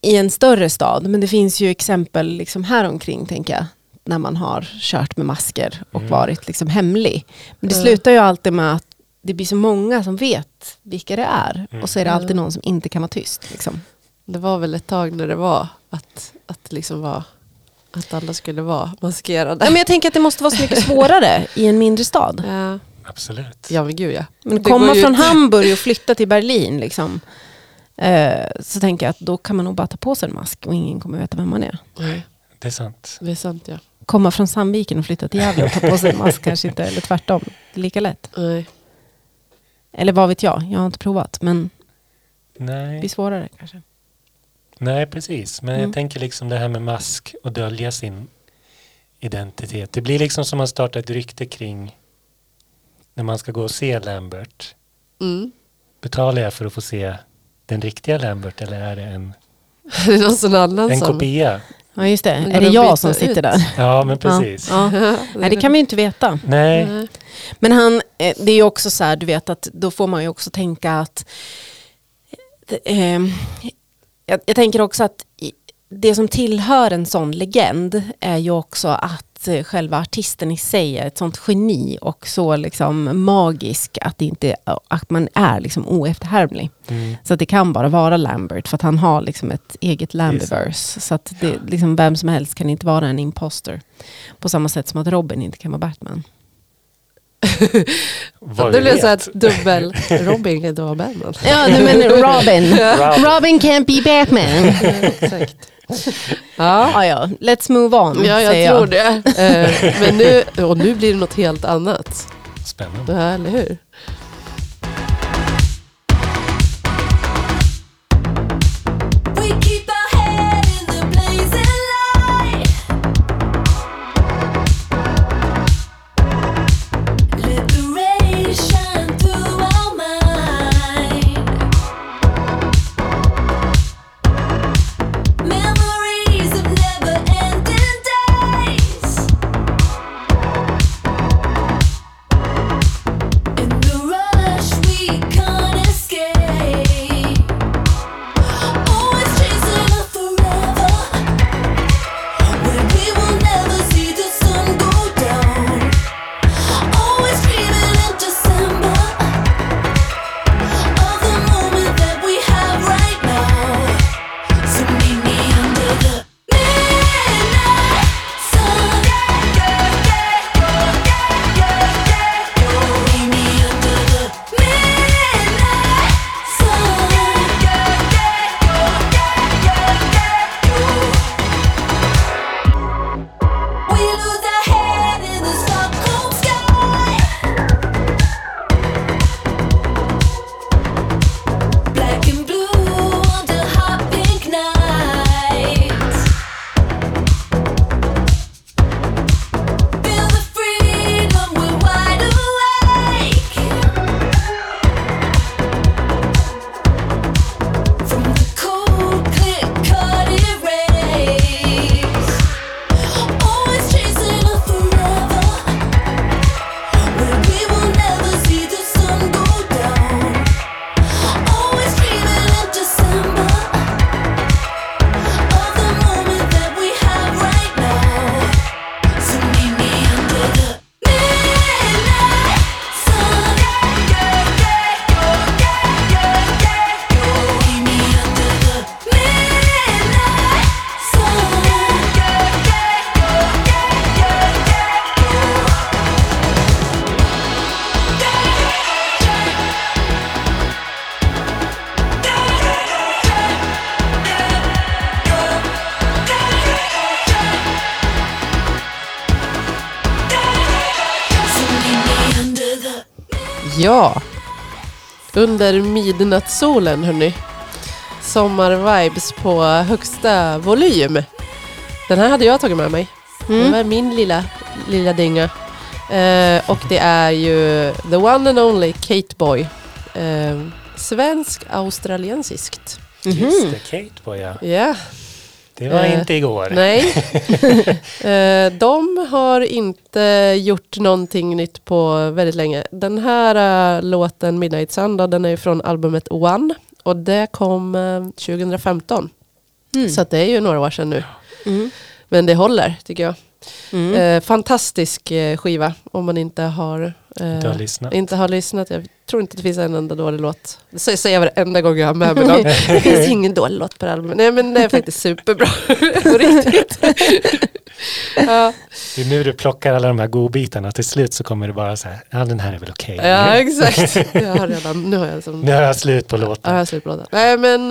i en större stad. Men det finns ju exempel liksom här omkring tänker jag. När man har kört med masker och Mm. varit liksom hemlig. Men det Ja. slutar ju alltid med att det blir så många som vet vilka det är. Mm. Och så är det Ja. alltid någon som inte kan vara tyst. Liksom. Det var väl ett tag när det var att, att liksom var att alla skulle vara maskerade. Ja, men jag tänker att det måste vara så mycket svårare i en mindre stad. Ja, Absolut. ja men gud ja. Men Det komma från inte. Hamburg och flytta till Berlin, liksom, eh, så tänker jag att då kan man nog bara ta på sig en mask och ingen kommer veta vem man är. Nej, Det är sant. det är sant ja. Komma från Sandviken och flytta till Gävle och ta på sig en mask kanske inte, eller tvärtom, det är lika lätt. Nej. Eller vad vet jag, jag har inte provat, men det Nej, blir svårare kanske. Nej precis. Men Mm. jag tänker liksom det här med mask och dölja sin identitet. Det blir liksom som att starta ett rykte kring när man ska gå och se Lambert. Mm. Betalar jag för att få se den riktiga Lambert eller är det en, Det är någon sån annan en som... kopia? Ja just det, är det de jag som sitter ut? där? Ja men precis. Ja, ja. Nej, det kan vi ju inte veta. Nej. Men han, eh, det är ju också så här, du vet att då får man ju också tänka att eh, jag, jag tänker också att det som tillhör en sån legend är ju också att eh, själva artisten i sig är ett sånt geni och så liksom magisk att, inte, att man är liksom oefterhärmlig. mm, Så att det kan bara vara Lambert för att han har liksom ett eget Lambiverse. Så att det, liksom vem som helst kan inte vara en imposter. På samma sätt som att Robin inte kan vara Batman. Vad vi blev så att dubbel Robin kan inte vara Batman. Ja, nej, men Robin. Robin. Robin can't be Batman. Exakt. Ja, Ja, ja. Let's move on, ja jag säger tror det. Eh, Men nu, och nu blir det något helt annat. Spännande. Ja, eller hur? Under midnattssolen hörni. Sommarvibes på högsta volym. Den här hade jag tagit med mig. Det Mm. var min lilla, lilla dynga. Eh, och det är ju the one and only Kate Boy. Eh, Svensk-australiensiskt. Mhm. Just det, Kate Boy ja. Ja, Det var Eh, inte igår. nej. eh, de har inte gjort någonting nytt på väldigt länge. Den här eh, låten Midnight Sun då, den är från albumet One. Och det kom eh, 2015. Mm. Så att det är ju några år sedan nu. Mm. Men det håller tycker jag. Mm. Eh, fantastisk eh, skiva om man inte har, eh, Inte har lyssnat. inte har lyssnat. Jag tror inte det finns en enda dålig låt. Det säger jag varenda gång jag har med mig någon. Det finns ingen dålig låt på det albumet. Nej men det är faktiskt superbra. Riktigt. ja, Det är nu du plockar alla de här godbitarna. Till slut så kommer det bara så här, ja den här är väl okej. ja exakt. Jag har redan, nu har jag som, Nu har jag slut på ja, jag låten. har slut på låten. Nej men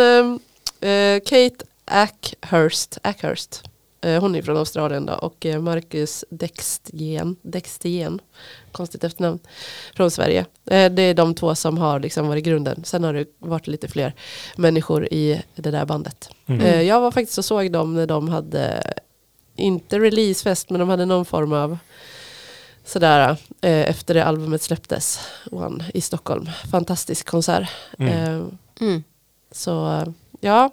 eh, Kate Ackhurst, Ackhurst. Eh, hon är från Australien då och eh, Marcus Dextien, Dextien, konstigt efternamn, från Sverige. Eh, det är de två som har liksom varit grunden. Sen har det varit lite fler människor i det där bandet. Mm. Jag var faktiskt och såg dem när de hade, inte releasefest, men de hade någon form av sådär efter det albumet släpptes, One, i Stockholm. Fantastisk konsert. Mm. Mm. så ja,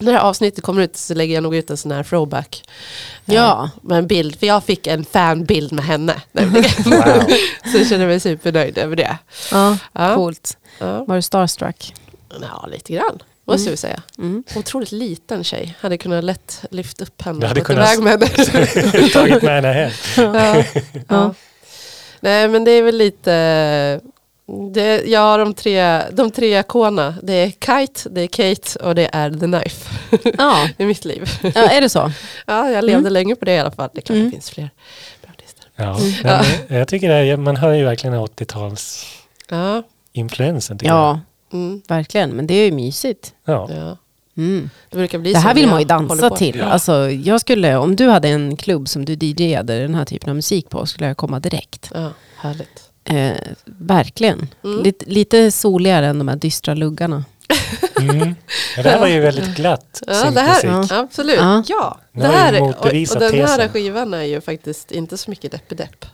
när det här avsnittet kommer ut så lägger jag nog ut en sån här throwback. eh, Ja. Med en bild, för jag fick en fanbild med henne. Wow. så jag känner mig supernöjd över det. Ja, Ja. coolt. Ja, Var du starstruck? ja lite grann. Måste Mm. jag säga. Mm. Otroligt liten tjej. Hade kunnat lätt lyft upp henne Du hade kunnat- iväg med henne. Tagit med henne hem. ja. Ja. Ja. Nej men det är väl lite det, ja, de tre, de tre ikonerna. Det är Kite, det är Kate och det är The Knife Ja. i mitt liv. ja, är det så? Ja, jag levde länge på det i alla fall. Det är klart Mm. det finns fler bra artister. Ja, Ja. men jag tycker det är, man hör ju verkligen 80-tals Ja, influensen. Ja, mm, verkligen. Men det är ju mysigt. jag. Ja. ja. Mm. Det brukar bli Det så här vill man ju jag dansa till. Alltså, jag skulle, om du hade en klubb som du DJade den här typen av musik på skulle jag komma direkt. Ja, härligt. Eh, verkligen. Mm. Lite, lite soligare än de här dystra luggarna. Mm. ja, det här var ju väldigt glatt Ja, det här, syntmusik. absolut. Ja. Ja, det här och, och den här skivan är ju faktiskt inte så mycket depp-depp.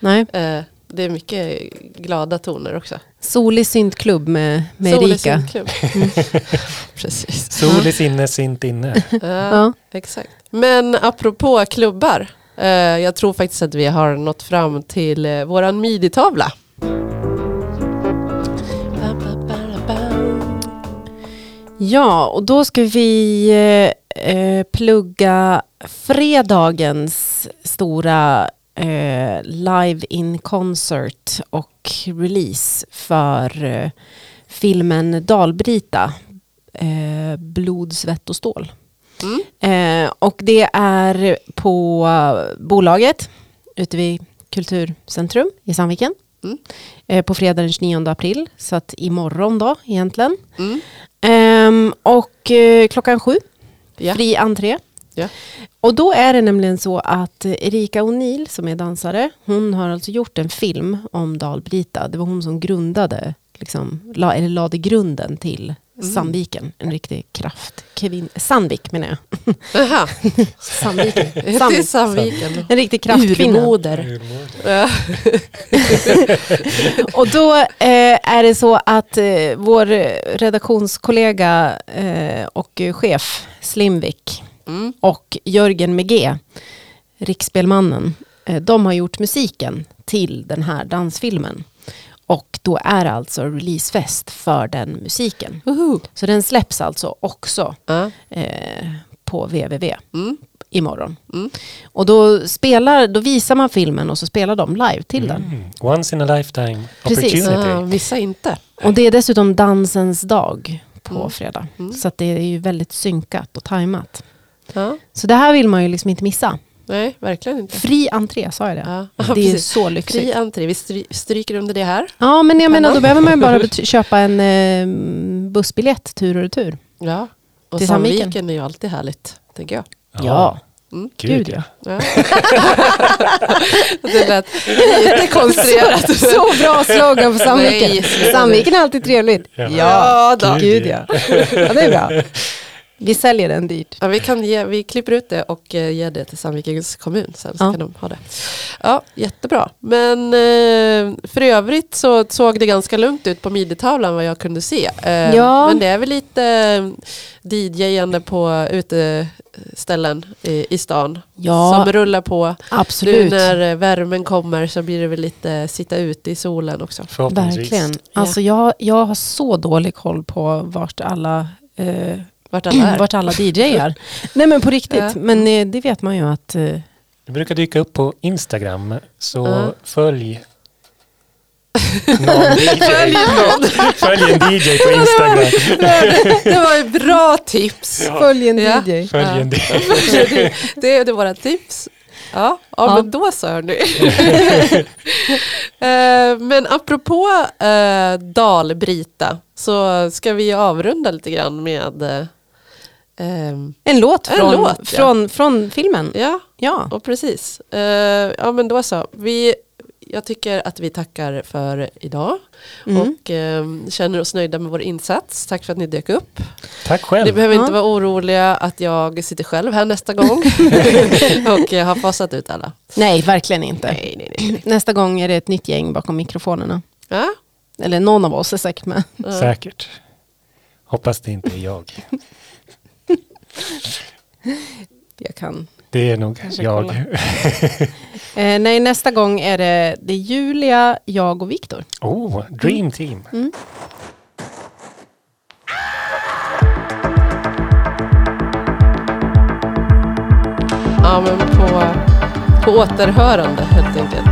Nej. Eh, det är mycket glada toner också. Solig syntklubb med, med Sol i Erika. synklubb. Precis. Sol i sinne, synt inne. Ja, Ja. exakt. Men apropå klubbar. Eh, jag tror faktiskt att vi har nått fram till eh, våran midi-tavla. Ja, och då ska vi eh, eh, plugga fredagens stora eh, live in concert och release för eh, filmen Dalbrita, Blod, svett och stål. Mm. Eh, och det är på bolaget ute vid Kulturcentrum i Sandviken. Mm. Eh, på fredag den 29 april, så att imorgon då egentligen. Mm. Ehm, och eh, klockan sju, Ja. fri entré. Ja. Och då är det nämligen så att Erika O'Neill som är dansare, hon har alltså gjort en film om Dalbrita. Det var hon som grundade, liksom, la, eller lade grunden till Mm. Sandviken. En riktig kraft. Kevin, Sandvik menar jag. Aha, Sandviken. Sandvik. Sandviken. En riktig kraftkvinna. Urmoder. Och då eh, är det så att eh, vår redaktionskollega eh, och chef Slimvik Mm. och Jörgen Megé, Riksspelmannen, de har gjort musiken till den här dansfilmen. Och då är det alltså releasefest för den musiken. Uhu. Så den släpps alltså också Ja. eh, på www Mm. imorgon. Mm. Och då, spelar, då visar man filmen och så spelar de live till den. Mm. Once in a lifetime Precis. opportunity. Missa inte. Och det är dessutom dansens dag på Mm. fredag. Mm. Så att det är ju väldigt synkat och tajmat. Ja. Så det här vill man ju liksom inte missa. Nej, verkligen inte. Fri entré, sa jag det? Ja. Det är precis. så Fri lyxigt. entré, vi stry- stryker under det här. Ja, men jag menar då behöver man ju bara köpa en eh, bussbiljett tur och retur. Ja. Och Till Sandviken. Sandviken är ju alltid härligt, tänker jag. Ja. Gud ja. Ja. det lät lite konstruerat. Så bra slogan för Sandviken. Nej, Sandviken är alltid trevligt. Ja. Ja, då. Gud ja. ja. Det är bra. Vi säljer den dyrt. Ja, vi, kan ge, vi klipper ut det och eh, ger det till Sandvikens kommun sen så Ja. kan de ha det. Ja, jättebra. Men eh, för övrigt så såg det ganska lugnt ut på midjetavlan vad jag kunde se. Eh, Ja. Men det är väl lite DJ-ande på uteställen i, i stan Ja. som rullar på. Nu Absolut. när eh, värmen kommer så blir det väl lite sitta ute i solen också. Verkligen. Alltså jag, jag har så dålig koll på vart alla, eh, Vart alla är. vart alla DJar. Nej men på riktigt. Ja. Men eh, det vet man ju att eh, Det brukar dyka upp på Instagram, så Ja. följ någon DJ. Följ någon. Följ en DJ på Instagram. Det var ett bra tips. följ en Ja. DJ. Följ en DJ. det, är det våra tips. Ja, ja, Ja. men då så hörni. Eh, men apropå eh, Dalbrita så ska vi avrunda lite grann med En låt En från, låt, ja. från, från filmen. ja, Ja. och precis. Eh, ja men då så. Vi, jag tycker att vi tackar för idag Mm. och eh, känner oss nöjda med vår insats. Tack för att ni dök upp. Tack själv. Ni behöver Ja. inte vara oroliga att jag sitter själv här nästa gång och jag har fasat ut alla. Nej, verkligen inte. Nej, nej, nej. Nästa gång är det ett nytt gäng bakom mikrofonerna. Ja? Eller någon av oss är säkert med. Säkert. Hoppas det inte är jag. Jag kan. Det är nog Kanske jag. Eh, nej, nästa gång är det, det är Julia, jag och Viktor. Oh, dream team. Ja, men på, på återhörande helt enkelt.